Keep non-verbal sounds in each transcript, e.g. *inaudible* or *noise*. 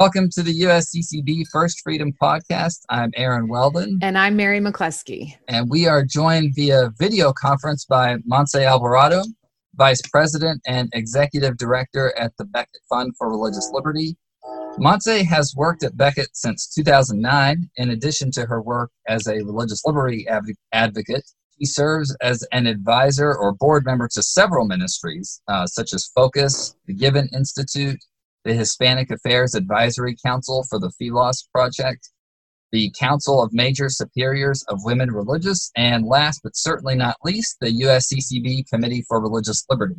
Welcome to the USCCB First Freedom Podcast. I'm Aaron Weldon. And I'm Mary McCluskey. And we are joined via video conference by Montse Alvarado, Vice President and Executive Director at the Becket Fund for Religious Liberty. Montse has worked at Becket since 2009. In addition to her work as a religious liberty advocate, she serves as an advisor or board member to several ministries, uh, such as Focus, the Given Institute, the Hispanic Affairs Advisory Council for the Philos Project, the Council of Major Superiors of Women Religious, and last but certainly not least, the USCCB Committee for Religious Liberty.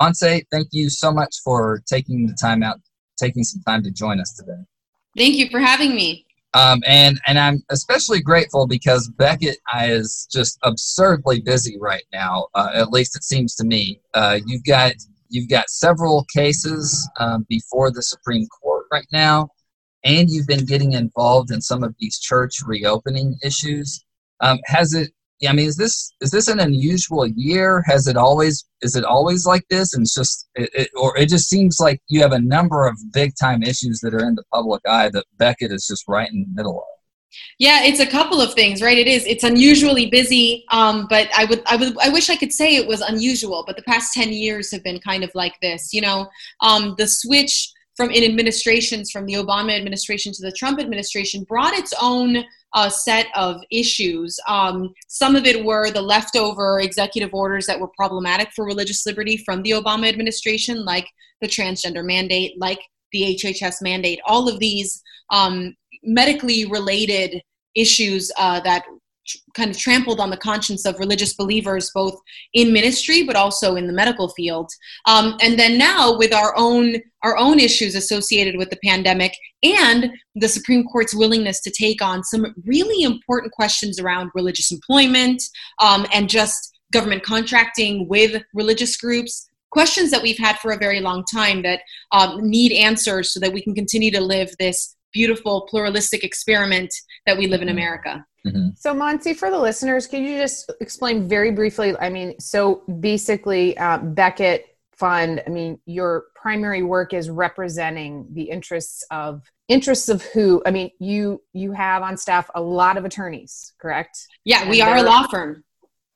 Montse, thank you so much for taking the time out, taking some time to join us today. Thank you for having me. Um, and and I'm especially grateful because Becket is just absurdly busy right now. Uh, at least it seems to me. Uh, you've got you've got several cases um, before the Supreme Court right now, and you've been getting involved in some of these church reopening issues. Um, has it? I mean, is this is this an unusual year? Has it always is it always like this? And it's just, it, it, or it just seems like you have a number of big time issues that are in the public eye that Becket is just right in the middle of. Yeah, it's a couple of things, right? It is. It's unusually busy, um, but I would, I would, I wish I could say it was unusual. But the past ten years have been kind of like this. You know, um, the switch from in administrations from the Obama administration to the Trump administration brought its own uh, set of issues. Um, some of it were the leftover executive orders that were problematic for religious liberty from the Obama administration, like the transgender mandate, like the HHS mandate. All of these um, medically related issues uh, that kind of trampled on the conscience of religious believers both in ministry but also in the medical field. Um, and then now with our own our own issues associated with the pandemic and the supreme court's willingness to take on some really important questions around religious employment um, and just government contracting with religious groups questions that we've had for a very long time that um, need answers so that we can continue to live this beautiful pluralistic experiment that we live in mm-hmm. America. Mm-hmm. So, Montse, for the listeners, can you just explain very briefly? I mean, so basically, uh, Becket Fund. I mean, your primary work is representing the interests of interests of who? I mean, you you have on staff a lot of attorneys, correct? Yeah, and we are a law firm.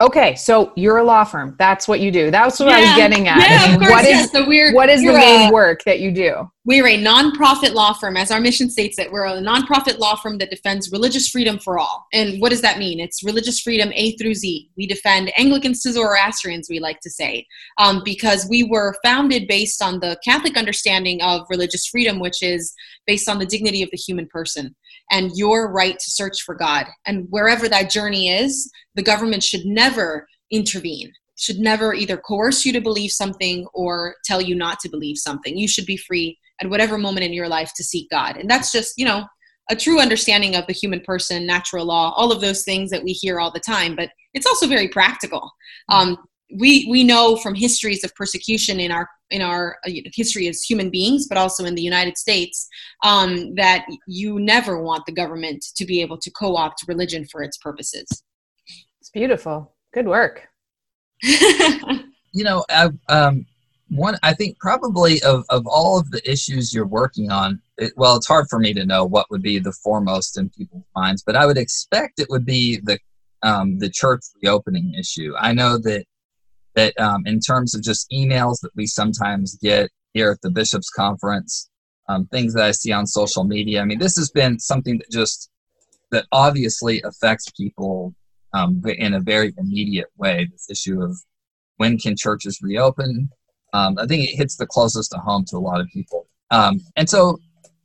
Okay, so you're a law firm. That's what you do. That's what yeah. I was getting at. Yeah, of course, what is, yeah. so we're, what is the main a, work that you do? We're a nonprofit law firm, as our mission states it. We're a nonprofit law firm that defends religious freedom for all. And what does that mean? It's religious freedom A through Z. We defend Anglicans to Zoroastrians, we like to say, um, because we were founded based on the Catholic understanding of religious freedom, which is based on the dignity of the human person and your right to search for God. And wherever that journey is, the government should never intervene should never either coerce you to believe something or tell you not to believe something. You should be free at whatever moment in your life to seek God. And that's just, you know, a true understanding of the human person, natural law, all of those things that we hear all the time. But it's also very practical. Um, we we know from histories of persecution in our in our uh, history as human beings, but also in the United States, um, that you never want the government to be able to co-opt religion for its purposes. It's beautiful. Good work. *laughs* you know, I, um, one I think probably of of all of the issues you're working on, it, well, it's hard for me to know what would be the foremost in people's minds, but I would expect it would be the um, the church reopening issue. I know that that um, in terms of just emails that we sometimes get here at the bishops conference, um, things that I see on social media. I mean, this has been something that just that obviously affects people um, in a very immediate way. This issue of when can churches reopen? Um, I think it hits the closest to home to a lot of people. Um, and so,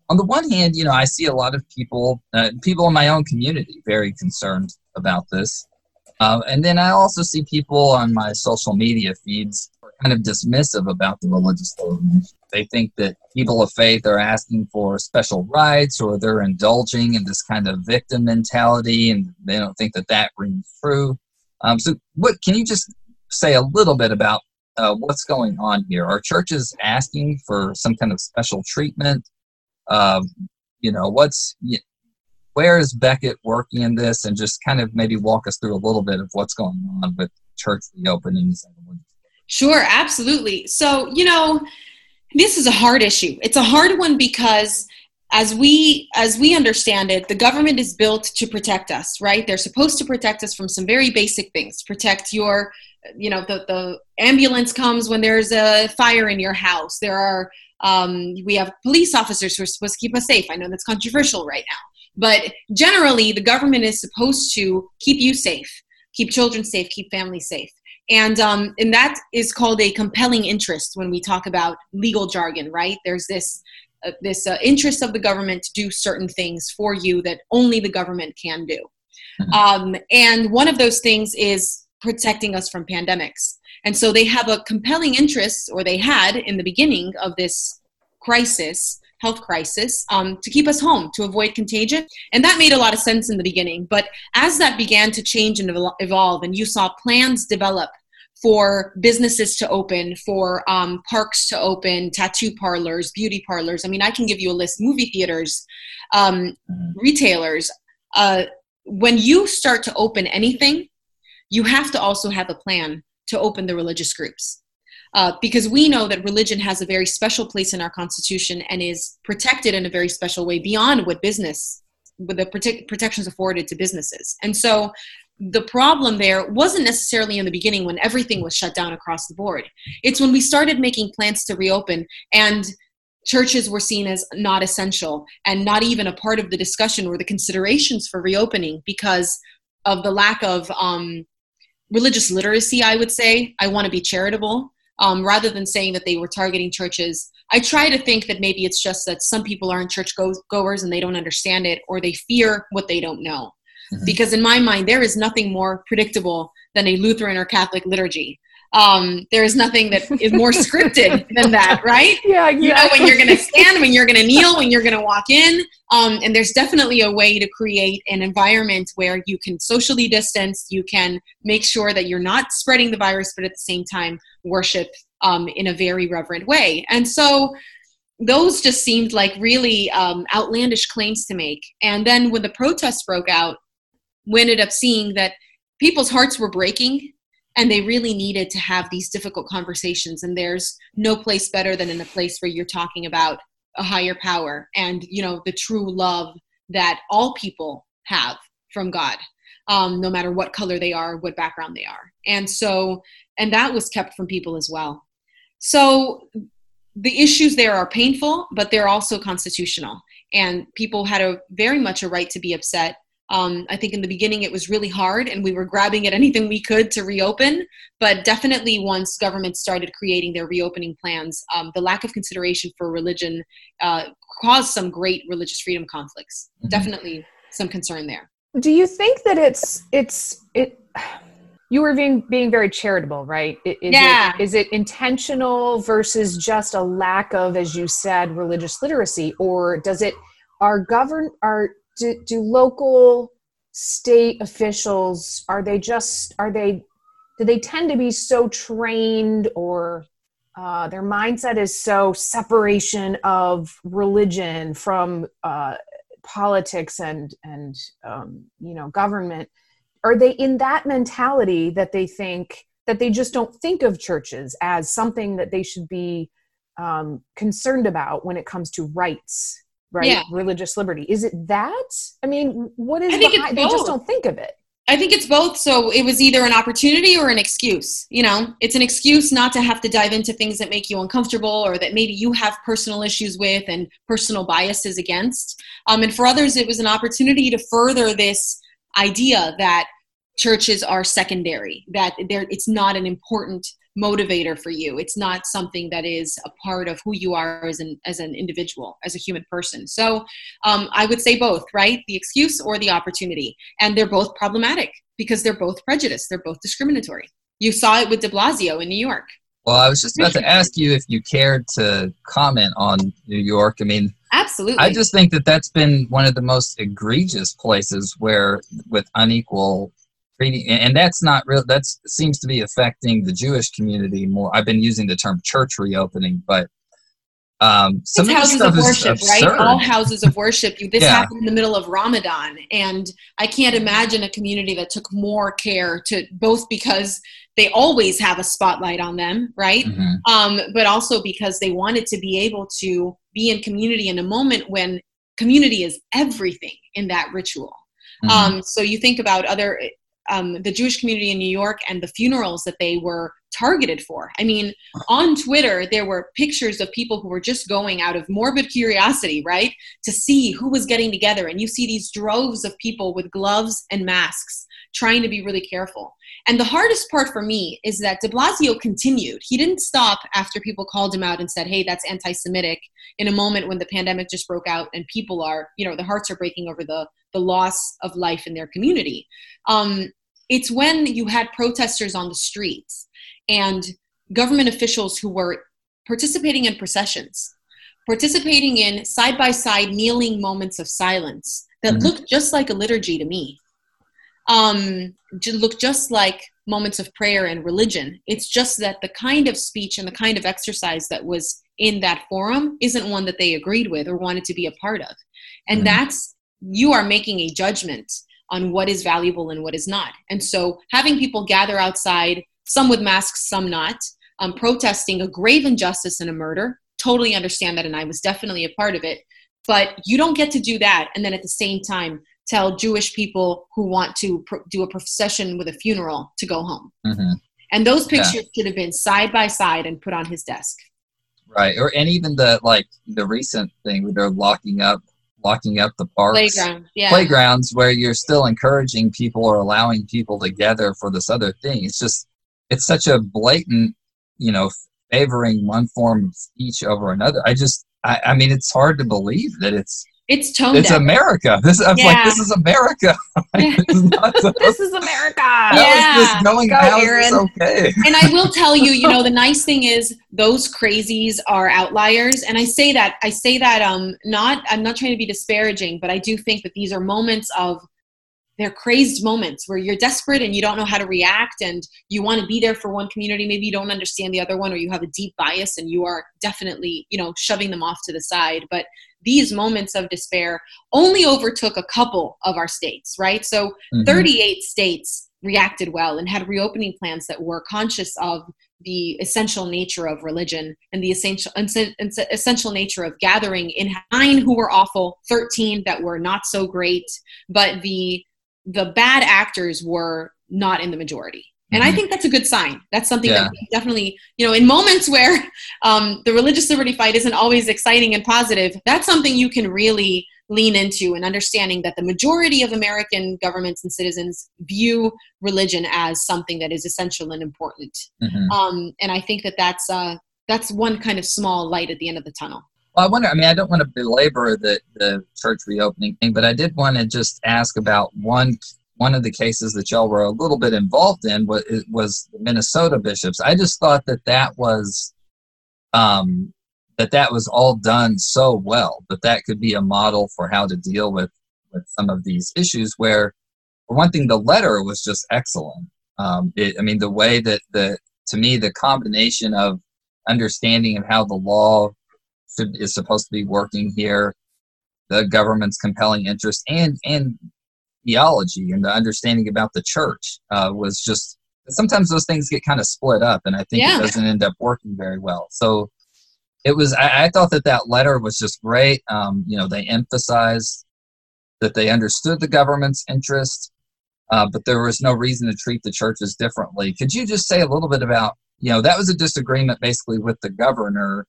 on the one hand, you know, I see a lot of people, uh, people in my own community, very concerned about this. Uh, and then I also see people on my social media feeds are kind of dismissive about the religious liberty. They think that people of faith are asking for special rights or they're indulging in this kind of victim mentality and they don't think that that rings true. Um, so, what can you just say a little bit about uh, what's going on here? Are churches asking for some kind of special treatment? Um, you know, what's where is Becket working in this, and just kind of maybe walk us through a little bit of what's going on with church reopenings. Sure, absolutely. So you know, this is a hard issue. It's a hard one because as we as we understand it the government is built to protect us right? They're supposed to protect us from some very basic things. Protect your you know the, the ambulance comes when there's a fire in your house. There are um, we have police officers who are supposed to keep us safe. I know that's controversial right now. But generally the government is supposed to keep you safe keep children safe keep families safe. And um, and that is called a compelling interest when we talk about legal jargon right? There's this uh, this uh, interest of the government to do certain things for you that only the government can do. Mm-hmm. Um, and one of those things is protecting us from pandemics. And so they have a compelling interest, or they had in the beginning of this crisis, health crisis, um, to keep us home, to avoid contagion. And that made a lot of sense in the beginning. But as that began to change and evolve, and you saw plans develop for businesses to open, for um, parks to open, tattoo parlors, beauty parlors. I mean, I can give you a list movie theaters, um, mm-hmm. retailers. Uh, when you start to open anything, you have to also have a plan to open the religious groups. Uh, because we know that religion has a very special place in our constitution and is protected in a very special way beyond what business with the prote- protections afforded to businesses and so the problem there wasn't necessarily in the beginning when everything was shut down across the board. It's when we started making plans to reopen and churches were seen as not essential and not even a part of the discussion or the considerations for reopening because of the lack of um, religious literacy, I would say. I want to be charitable. Um, rather than saying that they were targeting churches, I try to think that maybe it's just that some people aren't church goers and they don't understand it or they fear what they don't know. Mm-hmm. Because in my mind, there is nothing more predictable than a Lutheran or Catholic liturgy. Um, there is nothing that is more *laughs* scripted than that, right? *laughs* Yeah, exactly. You know, when you're going to stand, when you're going to kneel, when you're going to walk in. Um, and there's definitely a way to create an environment where you can socially distance, you can make sure that you're not spreading the virus, but at the same time, worship um, in a very reverent way. And so those just seemed like really um, outlandish claims to make. And then when the protests broke out, we ended up seeing that people's hearts were breaking and they really needed to have these difficult conversations. And there's no place better than in a place where you're talking about a higher power and you know the true love that all people have from god um, no matter what color they are what background they are. And so and that was kept from people as well. So the issues there are painful but they're also constitutional. And people had a very much a right to be upset um, I think in the beginning it was really hard and we were grabbing at anything we could to reopen. But definitely once governments started creating their reopening plans, um, the lack of consideration for religion uh, caused some great religious freedom conflicts. Mm-hmm. Definitely some concern there. Do you think that it's, it's, it, you were being being very charitable, right? Is yeah. It, is it intentional versus just a lack of, as you said, religious literacy, or does it are govern are do, do local state officials are they just are they do they tend to be so trained or uh, their mindset is so separation of religion from uh, politics and and um, you know government? Are they in that mentality that they think that they just don't think of churches as something that they should be um, concerned about when it comes to rights right? Yeah. Religious liberty. Is it that? I mean, what is I think behind, they just don't think of it. I think it's both. So it was either an opportunity or an excuse. You know, it's an excuse not to have to dive into things that make you uncomfortable or that maybe you have personal issues with and personal biases against. Um, and for others, it was an opportunity to further this idea that churches are secondary, that it's not an important motivator for you. It's not something that is a part of who you are as an as an individual, as a human person. So um, I would say both, right? The excuse or the opportunity, and they're both problematic because they're both prejudiced. They're both discriminatory. You saw it with De Blasio in New York. Well, I was just about to ask you if you cared to comment on New York. I mean, absolutely. I just think that that's been one of the most egregious places where, with unequal and that's not real that seems to be affecting the jewish community more i've been using the term church reopening but um, some it's houses of worship, right? All houses of worship. This yeah. happened in the middle of Ramadan, and I can't imagine a community that took more care to both because they always have a spotlight on them, right? Mm-hmm. Um, but also because they wanted to be able to be in community in a moment when community is everything in that ritual. Mm-hmm. Um, so you think about other um, the Jewish community in New York and the funerals that they were targeted for. I mean, on Twitter, there were pictures of people who were just going out of morbid curiosity, right, to see who was getting together. And you see these droves of people with gloves and masks trying to be really careful. And the hardest part for me is that de Blasio continued. He didn't stop after people called him out and said, hey, that's anti Semitic, in a moment when the pandemic just broke out and people are, you know, the hearts are breaking over the, the loss of life in their community. Um, it's when you had protesters on the streets and government officials who were participating in processions, participating in side by side kneeling moments of silence that mm-hmm. looked just like a liturgy to me um, look just like moments of prayer and religion. It's just that the kind of speech and the kind of exercise that was in that forum isn't one that they agreed with or wanted to be a part of. And mm-hmm. that's, you are making a judgment on what is valuable and what is not. And so having people gather outside, some with masks, some not, um, protesting a grave injustice and a murder, totally understand that. And I was definitely a part of it. But you don't get to do that and then at the same time tell Jewish people who want to pro- do a procession with a funeral to go home. Mm-hmm. And those pictures yeah. should have been side by side and put on his desk. Right, or and even the like the recent thing where they're locking up locking up the parks Playground, yeah. playgrounds where you're still encouraging people or allowing people together for this other thing. It's just it's such a blatant, you know, favoring one form of speech over another. I just I, I mean it's hard to believe that it's it's tone It's deaf. America. This I'm yeah. *laughs* like this is America. this, is this is America. *laughs* yeah. going Go, Aaron. okay. *laughs* and I will tell you, you know, the nice thing is those crazies are outliers, and I say that I say that um not I'm not trying to be disparaging, but I do think that these are moments of they're crazed moments where you're desperate and you don't know how to react and you want to be there for one community maybe you don't understand the other one or you have a deep bias and you are definitely you know shoving them off to the side but these moments of despair only overtook a couple of our states right so mm-hmm. 38 states reacted well and had reopening plans that were conscious of the essential nature of religion and the essential essential nature of gathering in nine who were awful 13 that were not so great but the the bad actors were not in the majority and mm-hmm. i think that's a good sign that's something yeah. that definitely you know in moments where *laughs* um, the religious liberty fight isn't always exciting and positive that's something you can really lean into and understanding that the majority of american governments and citizens view religion as something that is essential and important mm-hmm. um, and i think that that's uh, that's one kind of small light at the end of the tunnel well, I wonder. I mean, I don't want to belabor the the church reopening thing, but I did want to just ask about one one of the cases that y'all were a little bit involved in was was Minnesota bishops. I just thought that that was um, that that was all done so well that that could be a model for how to deal with with some of these issues. Where, for one thing, the letter was just excellent. Um, it, I mean, the way that the to me the combination of understanding of how the law should, is supposed to be working here, the government's compelling interest, and and theology and the understanding about the church uh, was just sometimes those things get kind of split up, and I think yeah. it doesn't end up working very well. So it was. I, I thought that that letter was just great. Um, you know, they emphasized that they understood the government's interest, uh, but there was no reason to treat the churches differently. Could you just say a little bit about? You know, that was a disagreement basically with the governor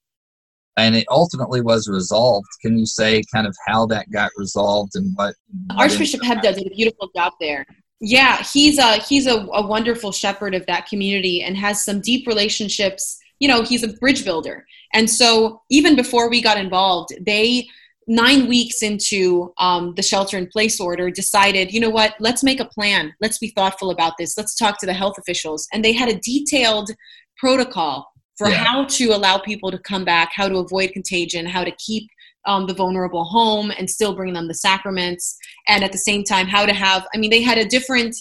and it ultimately was resolved. Can you say kind of how that got resolved and what? Archbishop Hebda did a beautiful job there. Yeah, he's a he's a, a wonderful shepherd of that community and has some deep relationships. You know, he's a bridge builder, and so even before we got involved, they nine weeks into um, the shelter in place order decided you know what let's make a plan let's be thoughtful about this let's talk to the health officials and they had a detailed protocol for yeah. how to allow people to come back, how to avoid contagion, how to keep um, the vulnerable home and still bring them the sacraments, and at the same time, how to have, I mean, they had a different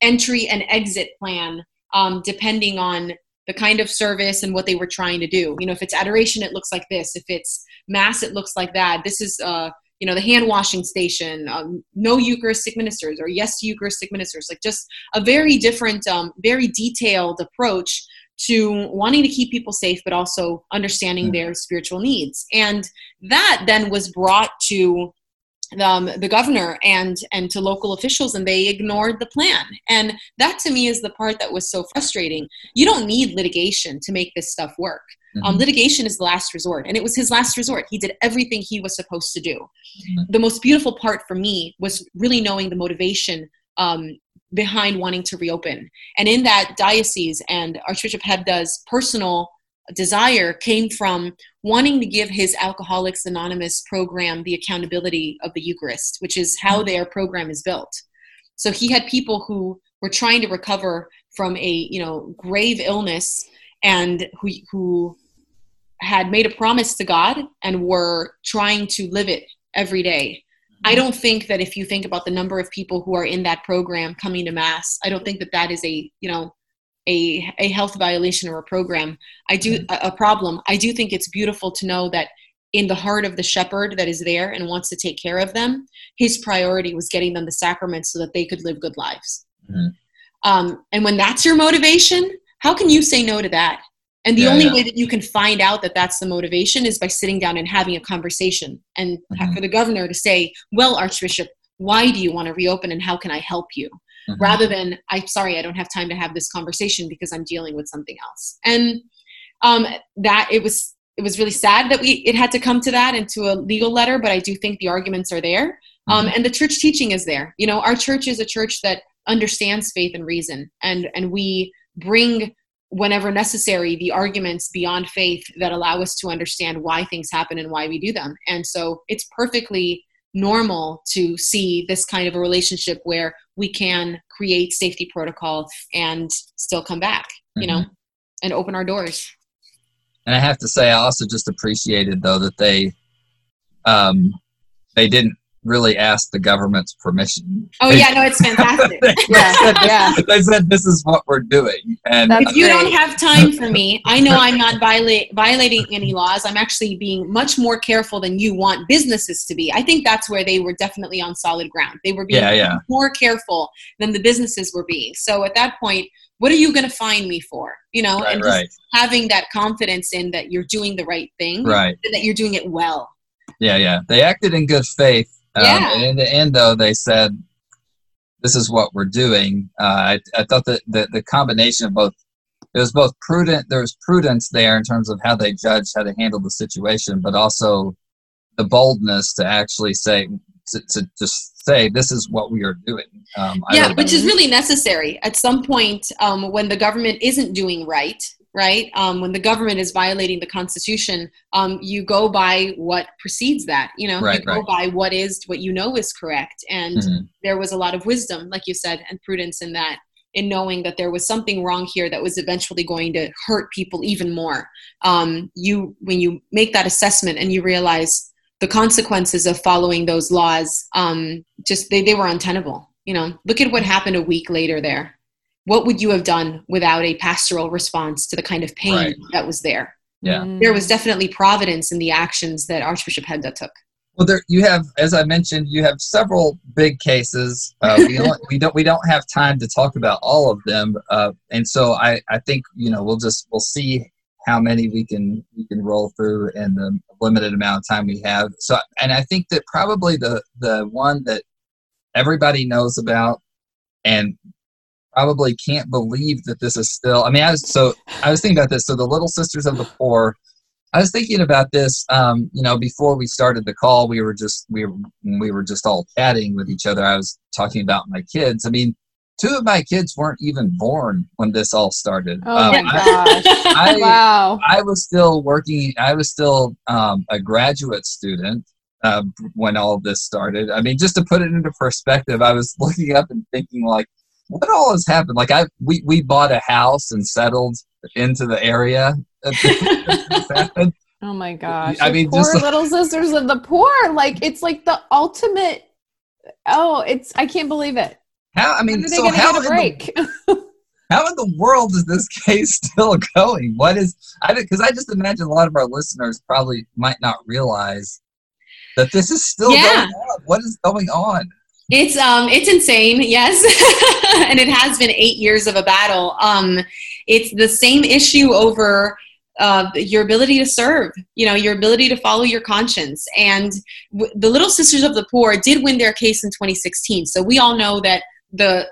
entry and exit plan um, depending on the kind of service and what they were trying to do. You know, if it's adoration, it looks like this. If it's mass, it looks like that. This is, uh, you know, the hand washing station, um, no Eucharistic ministers or yes to Eucharistic ministers. Like just a very different, um, very detailed approach to wanting to keep people safe but also understanding mm. their spiritual needs and that then was brought to um, the governor and and to local officials and they ignored the plan and that to me is the part that was so frustrating you don't need litigation to make this stuff work um, mm-hmm. um, litigation is the last resort and it was his last resort he did everything he was supposed to do mm-hmm. the most beautiful part for me was really knowing the motivation um, behind wanting to reopen and in that diocese and archbishop hebda's personal desire came from wanting to give his Alcoholics Anonymous program the accountability of the Eucharist, which is how their program is built. So he had people who were trying to recover from a you know grave illness and who who had made a promise to God and were trying to live it every day. I don't think that if you think about the number of people who are in that program coming to mass, I don't think that that is a you know a, a health violation or a program. I do a, a problem. I do think it's beautiful to know that in the heart of the shepherd that is there and wants to take care of them his priority was getting them the sacraments so that they could live good lives. Mm-hmm. um, and when that's your motivation how can you say no to that and the yeah, only yeah. way that you can find out that that's the motivation is by sitting down and having a conversation and mm-hmm. for the governor to say well archbishop why do you want to reopen and how can i help you mm-hmm. rather than i'm sorry i don't have time to have this conversation because i'm dealing with something else and um, that it was it was really sad that we it had to come to that into a legal letter but i do think the arguments are there um, mm-hmm. and the church teaching is there you know our church is a church that understands faith and reason and and we bring whenever necessary the arguments beyond faith that allow us to understand why things happen and why we do them and so it's perfectly normal to see this kind of a relationship where we can create safety protocol and still come back you mm-hmm. know and open our doors and i have to say i also just appreciated though that they um they didn't really ask the government's permission. Oh yeah, no, it's fantastic. *laughs* they, yeah, said, yeah. They said this is what we're doing, and if you don't have time for me, I know I'm not violate, violating any laws. I'm actually being much more careful than you want businesses to be. I think that's where they were definitely on solid ground. They were being yeah, yeah. more careful than the businesses were being. So at that point, what are you going to find me for? You know, right, and right. having that confidence in that you're doing the right thing, right, and that you're doing it well. Yeah, yeah. They acted in good faith um, yeah. And in the end, though, they said, "This is what we're doing." Uh, I, I thought that the, the combination of both it was both prudent. There was prudence there in terms of how they judged how to handle the situation, but also the boldness to actually say to, to just say this is what we are doing. Um, yeah, which is really necessary at some point um, when the government isn't doing right right? Um, when the government is violating the Constitution, um, you go by what precedes that. You know, right, you go right. by what is what you know is correct. And mm-hmm. there was a lot of wisdom, like you said, and prudence in that, in knowing that there was something wrong here that was eventually going to hurt people even more. Um, you, when you make that assessment and you realize the consequences of following those laws, um, just they, they were untenable. You know, look at what happened a week later there what would you have done without a pastoral response to the kind of pain right. that was there? Yeah. Mm. There was definitely providence in the actions that Archbishop Hebda took. Well, there you have, as I mentioned, you have several big cases. Uh, we, *laughs* don't, we don't we don't have time to talk about all of them, uh, and so I, I think you know we'll just we'll see how many we can we can roll through in the limited amount of time we have. So, and I think that probably the the one that everybody knows about and probably can't believe that this is still. I mean, I was so I was thinking about this. So the Little Sisters of the Poor. I was thinking about this. Um, you know, before we started the call, we were just we were we were just all chatting with each other. I was talking about my kids. I mean, two of my kids weren't even born when this all started. Oh um, my gosh! *laughs* I, *laughs* wow! I was still working. I was still um, a graduate student uh, when all of this started. I mean, just to put it into perspective, I was *laughs* looking up and thinking like, what all has happened? Like I we we bought a house and settled into the area. *laughs* oh my gosh! I mean, poor little sisters of the poor. Like it's like the ultimate. Oh, it's I can't believe it. How I mean, so how a break? The, *laughs* how in the world is this *laughs* case still going? What is I because I just imagine a lot of our listeners probably might not realize that this is still yeah. going on. What is going on? It's um it's insane, yes, *laughs* and it has been eight years of a battle. Um, it's the same issue over uh, your ability to serve, you know, your ability to follow your conscience. And w- the Little Sisters of the Poor did win their case in 2016. So we all know that the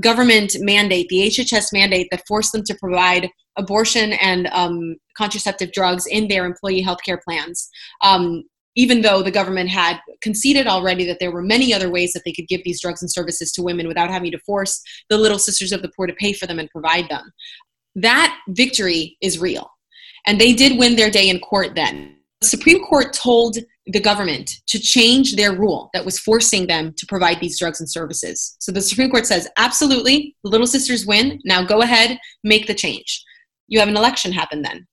government mandate, the HHS mandate that forced them to provide abortion and um, contraceptive drugs in their employee health care plans. Um, even though the government had conceded already that there were many other ways that they could give these drugs and services to women without having to force the little sisters of the poor to pay for them and provide them. That victory is real. And they did win their day in court then. The Supreme Court told the government to change their rule that was forcing them to provide these drugs and services. So the Supreme Court says, absolutely, the Little Sisters win. Now go ahead, make the change. You have an election happen then.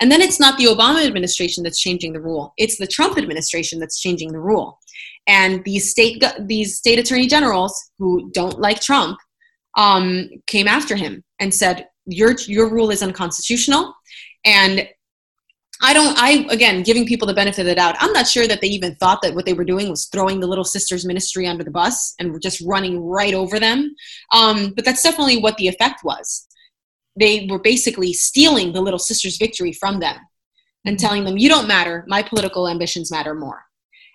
And then it's not the Obama administration that's changing the rule; it's the Trump administration that's changing the rule. And these state these state attorney generals who don't like Trump um, came after him and said, "Your your rule is unconstitutional." And I don't, I, again, giving people the benefit of the doubt, I'm not sure that they even thought that what they were doing was throwing the Little Sisters ministry under the bus and just running right over them. Um, but that's definitely what the effect was they were basically stealing the little sister's victory from them and mm-hmm. telling them you don't matter. My political ambitions matter more.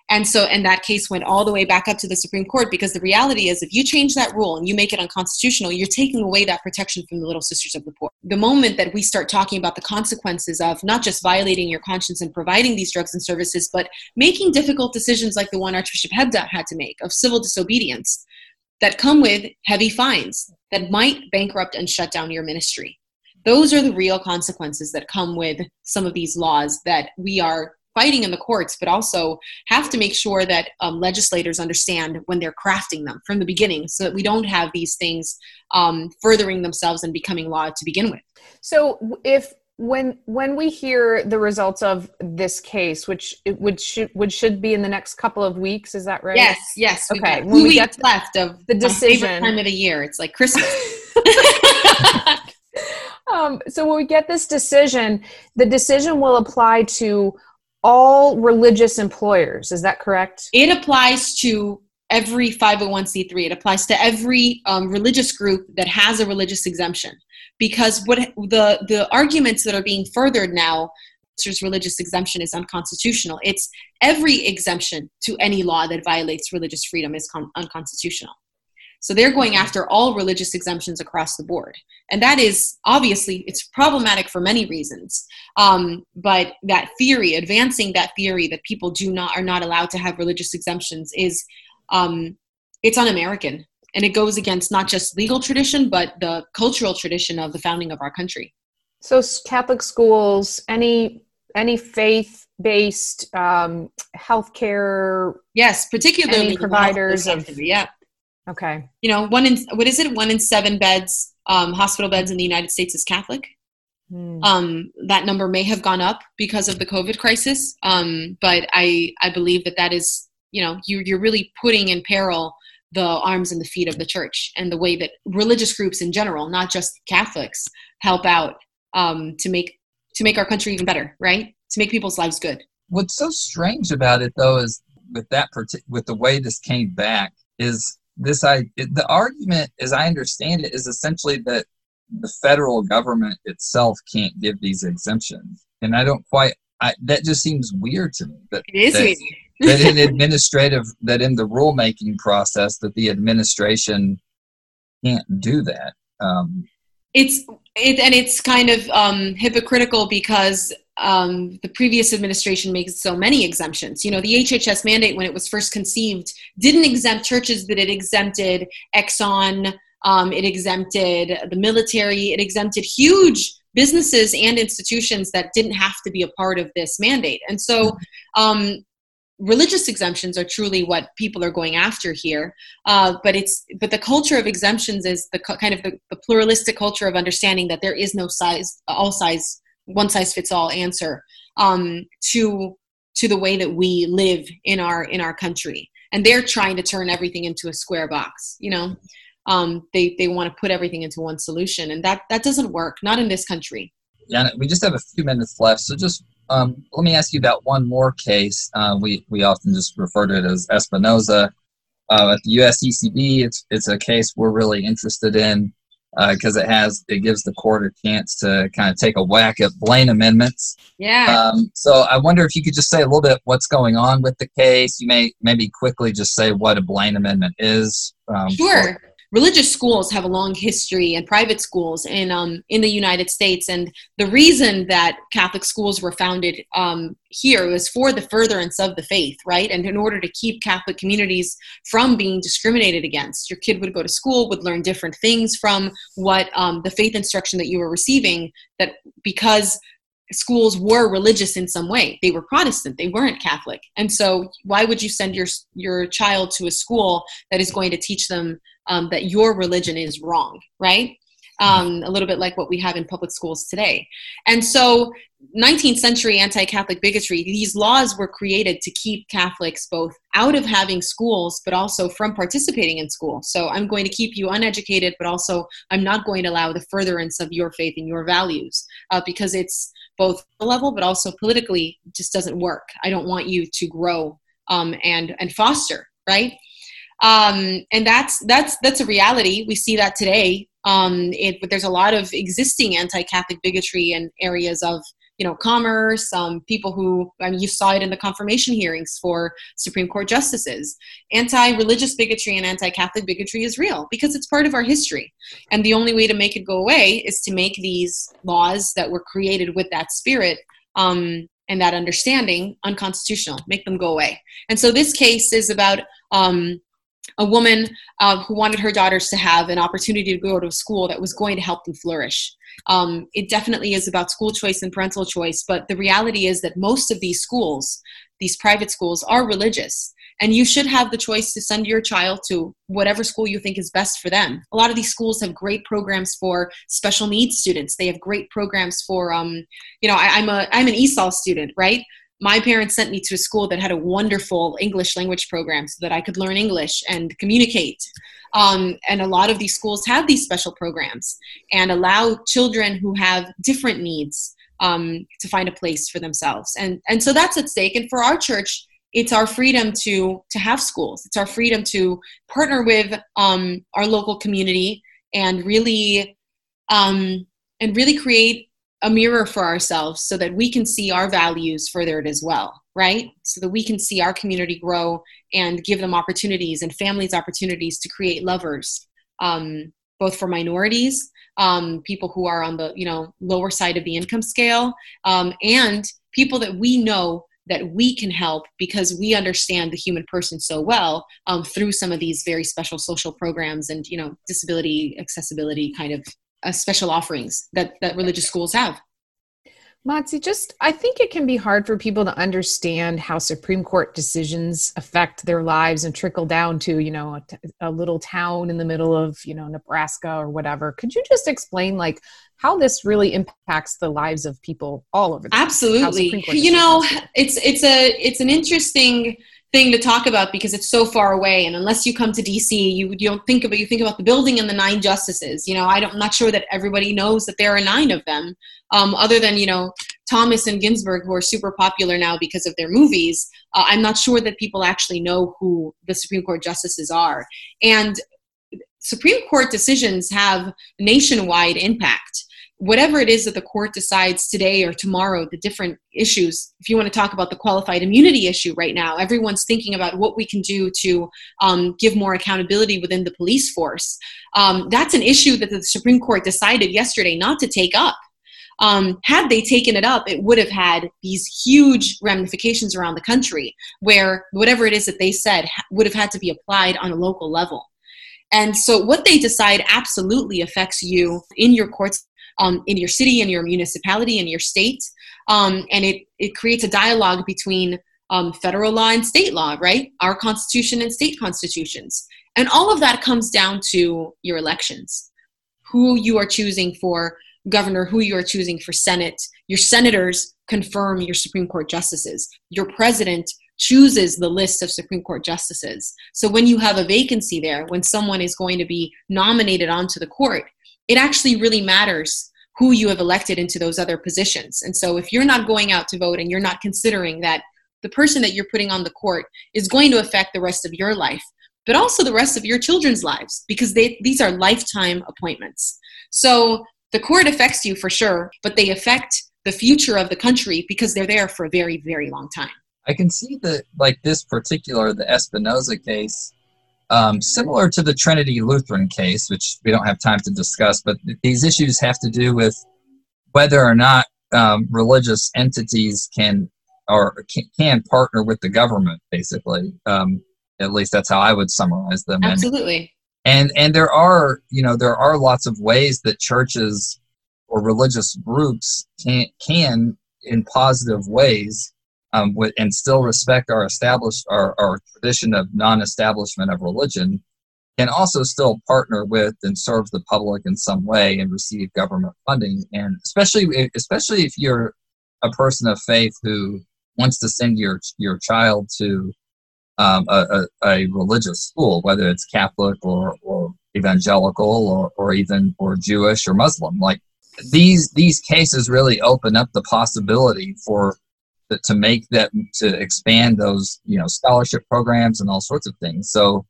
And so and that case went all the way back up to the supreme court because the reality is if you change that rule and you make it unconstitutional you're taking away that protection from the little sisters of the poor. The moment that we start talking about the consequences of not just violating your conscience and providing these drugs and services but making difficult decisions like the one archbishop hebda had to make of civil disobedience that come with heavy fines that might bankrupt and shut down your ministry. Those are the real consequences that come with some of these laws that we are fighting in the courts, but also have to make sure that um, legislators understand when they're crafting them from the beginning so that we don't have these things um, furthering themselves and becoming law to begin with. So if when when we hear the results of this case which it would should would should be in the next couple of weeks is that right? Yes yes okay we get left of the decision. time of the year. It's like christmas. *laughs* Um, so when we get this decision the decision will apply to all religious employers is that correct? It applies to every 501c3 it applies to every um, religious group that has a religious exemption because what the the arguments that are being furthered now religious exemption is unconstitutional. It's every exemption to any law that violates religious freedom is con- unconstitutional. So they're going after all religious exemptions across the board. And that is obviously it's problematic for many reasons. Um, but that theory advancing that theory that people do not are not allowed to have religious exemptions is um, it's un-american and it goes against not just legal tradition but the cultural tradition of the founding of our country. So catholic schools any any faith based um, healthcare yes particularly providers of yeah. Okay. You know one in what is it? One in seven beds um, hospital beds in the united states is catholic. Hmm. um, that number may have gone up because of the covid crisis um, but i i believe that that is you know you, you're really putting in peril the arms and the feet of the church and the way that religious groups in general, not just Catholics, help out um, to make to make our country even better, right? To make people's lives good. What's so strange about it, though, is with that with the way this came back is this I the argument, as I understand it, is essentially that the federal government itself can't give these exemptions, and I don't quite. I, that just seems weird to me. That, it is that, weird that in administrative that in the rulemaking process that the administration can't do that um, it's it and it's kind of um, hypocritical because um, the previous administration makes so many exemptions. You know, the HHS mandate, when it was first conceived, didn't exempt churches, but it exempted Exxon, um, it exempted the military, it exempted huge businesses and institutions that didn't have to be a part of this mandate. And so, um, religious exemptions are truly what people are going after here. Uh, but it's but the culture of exemptions is the kind of the, the, pluralistic culture of understanding that there is no size all size one size fits all answer um, to to the way that we live in our in our country. And they're trying to turn everything into a square box you know? Um, they they want to put everything into one solution. And that that doesn't work not in this country. Yeah we just have a few minutes left so just um, let me ask you about one more case. Uh, we we often just refer to it as Espinoza. Uh, at the USCCB, it's it's a case we're really interested in. because uh, it has it gives the court a chance to kind of take a whack at Blaine amendments. Yeah. Um, so I wonder if you could just say a little bit what's going on with the case. You may maybe quickly just say what a Blaine amendment is. Um, sure. For- religious schools have a long history and private schools in um, in the United States. And the reason that Catholic schools were founded um, here was for the furtherance of the faith, right? And in order to keep Catholic communities from being discriminated against, your kid would go to school, would learn different things from what um, the faith instruction that you were receiving. That because schools were religious in some way. They were Protestant, they weren't Catholic. And so why would you send your your child to a school that is going to teach them um, that your religion is wrong, right? Um, a little bit like what we have in public schools today. And so 19th century anti-catholic bigotry these laws were created to keep catholics both out of having schools but also from participating in school so i'm going to keep you uneducated but also i'm not going to allow the furtherance of your faith and your values uh, because it's both level but also politically just doesn't work i don't want you to grow um, and and foster right um, and that's that's that's a reality. We see that today. Um, it, but there's a lot of existing anti-catholic bigotry in areas of you know commerce um, people who I mean, you saw it in the confirmation hearings for supreme court justices. Anti-religious bigotry and anti-catholic bigotry is real because it's part of our history. And the only way to make it go away is to make these laws that were created with that spirit um, and that understanding unconstitutional make them go away. And so this case is about um, a woman uh, who wanted her daughters to have an opportunity to go to a school that was going to help them flourish. Um, it definitely is about school choice and parental choice, but the reality is that most of these schools, these private schools, are religious. And you should have the choice to send your child to whatever school you think is best for them. A lot of these schools have great programs for special needs students. They have great programs for, um, you know, I, I'm a I'm an ESOL student, right? My parents sent me to a school that had a wonderful English language program so that I could learn English and communicate. Um, and a lot of these schools have these special programs and allow children who have different needs um, to find a place for themselves. And, and so that's at stake. And for our church, it's our freedom to, to have schools. It's our freedom to partner with um, our local community and really um, and really create a mirror for ourselves so that we can see our values furthered as well, right? So that we can see our community grow and give them opportunities and families opportunities to create lovers, um, both for minorities, um, people who are on the you know lower side of the income scale, um, and people that we know that we can help because we understand the human person so well um, through some of these very special social programs and you know disability accessibility kind of uh, special offerings that, that religious schools have. Montse, just I think it can be hard for people to understand how Supreme Court decisions affect their lives and trickle down to, you know, a, t- a little town in the middle of, you know, Nebraska or whatever. Could you just explain like how this really impacts the lives of people all over the Absolutely. You know, it's it's a it's an interesting thing to talk about because it's so far away. And unless you come to dc you, you don't think about you think about the building and the nine justices. You know I am not sure that everybody knows that there are nine of them um, other than you know thomas and ginsburg who are super popular now because of their movies. Uh, i'm not sure that people actually know who the supreme court justices are. And supreme court decisions have nationwide impact whatever it is that the court decides today or tomorrow, the different issues, if you want to talk about the qualified immunity issue right now, everyone's thinking about what we can do to um, give more accountability within the police force. Um, that's an issue that the Supreme Court decided yesterday not to take up. Um, had they taken it up, it would have had these huge ramifications around the country where whatever it is that they said would have had to be applied on a local level. And so, what they decide absolutely affects you in your courts um, in your city, in your municipality, in your state. Um, and it, it creates a dialogue between um, federal law and state law, right? Our constitution and state constitutions. And all of that comes down to your elections who you are choosing for governor, who you are choosing for Senate. Your senators confirm your Supreme Court justices. Your president chooses the list of Supreme Court justices. So when you have a vacancy there, when someone is going to be nominated onto the court, it actually really matters who you have elected into those other positions. And so if you're not going out to vote and you're not considering that the person that you're putting on the court is going to affect the rest of your life, but also the rest of your children's lives because they, these are lifetime appointments. So the court affects you for sure, but they affect the future of the country because they're there for a very, very long time. I can see that, like this particular, the Espinoza case, um, similar to the Trinity Lutheran case, which we don't have time to discuss, but these issues have to do with whether or not um, religious entities can or can, can, partner with the government, basically. Um, at least that's how I would summarize them. Absolutely. And, and and there are you know there are lots of ways that churches or religious groups can can in positive ways um, and still respect our established our, our tradition of non-establishment of religion can also still partner with and serve the public in some way and receive government funding. And especially especially if you're a person of faith who wants to send your your child to um, a, a, a, religious school whether it's catholic or, or evangelical or, or even or jewish or muslim like these these cases really open up the possibility for to make that to expand those you know scholarship programs and all sorts of things so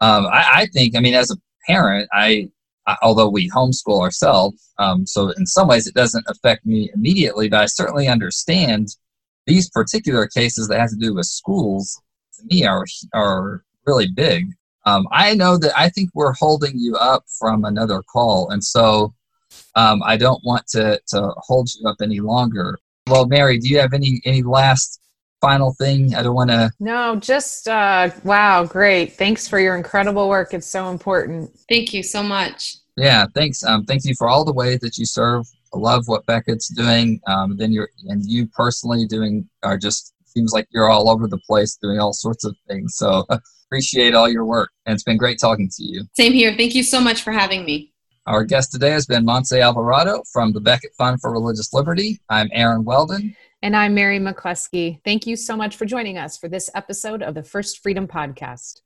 um, I, I, think i mean as a parent I, I although we homeschool ourselves um, so in some ways it doesn't affect me immediately but i certainly understand these particular cases that have to do with schools to me are are really big um, i know that i think we're holding you up from another call and so um, I don't want to, to hold you up any longer. Well, Mary, do you have any any last final thing? I don't want to. No, just uh, wow, great! Thanks for your incredible work. It's so important. Thank you so much. Yeah, thanks. Um, thank you for all the way that you serve. I love what Becket's doing. Um, then you're and you personally doing are just seems like you're all over the place doing all sorts of things. So *laughs* appreciate all your work, and it's been great talking to you. Same here. Thank you so much for having me. Our guest today has been Montse Alvarado from the Becket Fund for Religious Liberty. I'm Aaron Weldon. And I'm Mary McCluskey. Thank you so much for joining us for this episode of the First Freedom Podcast.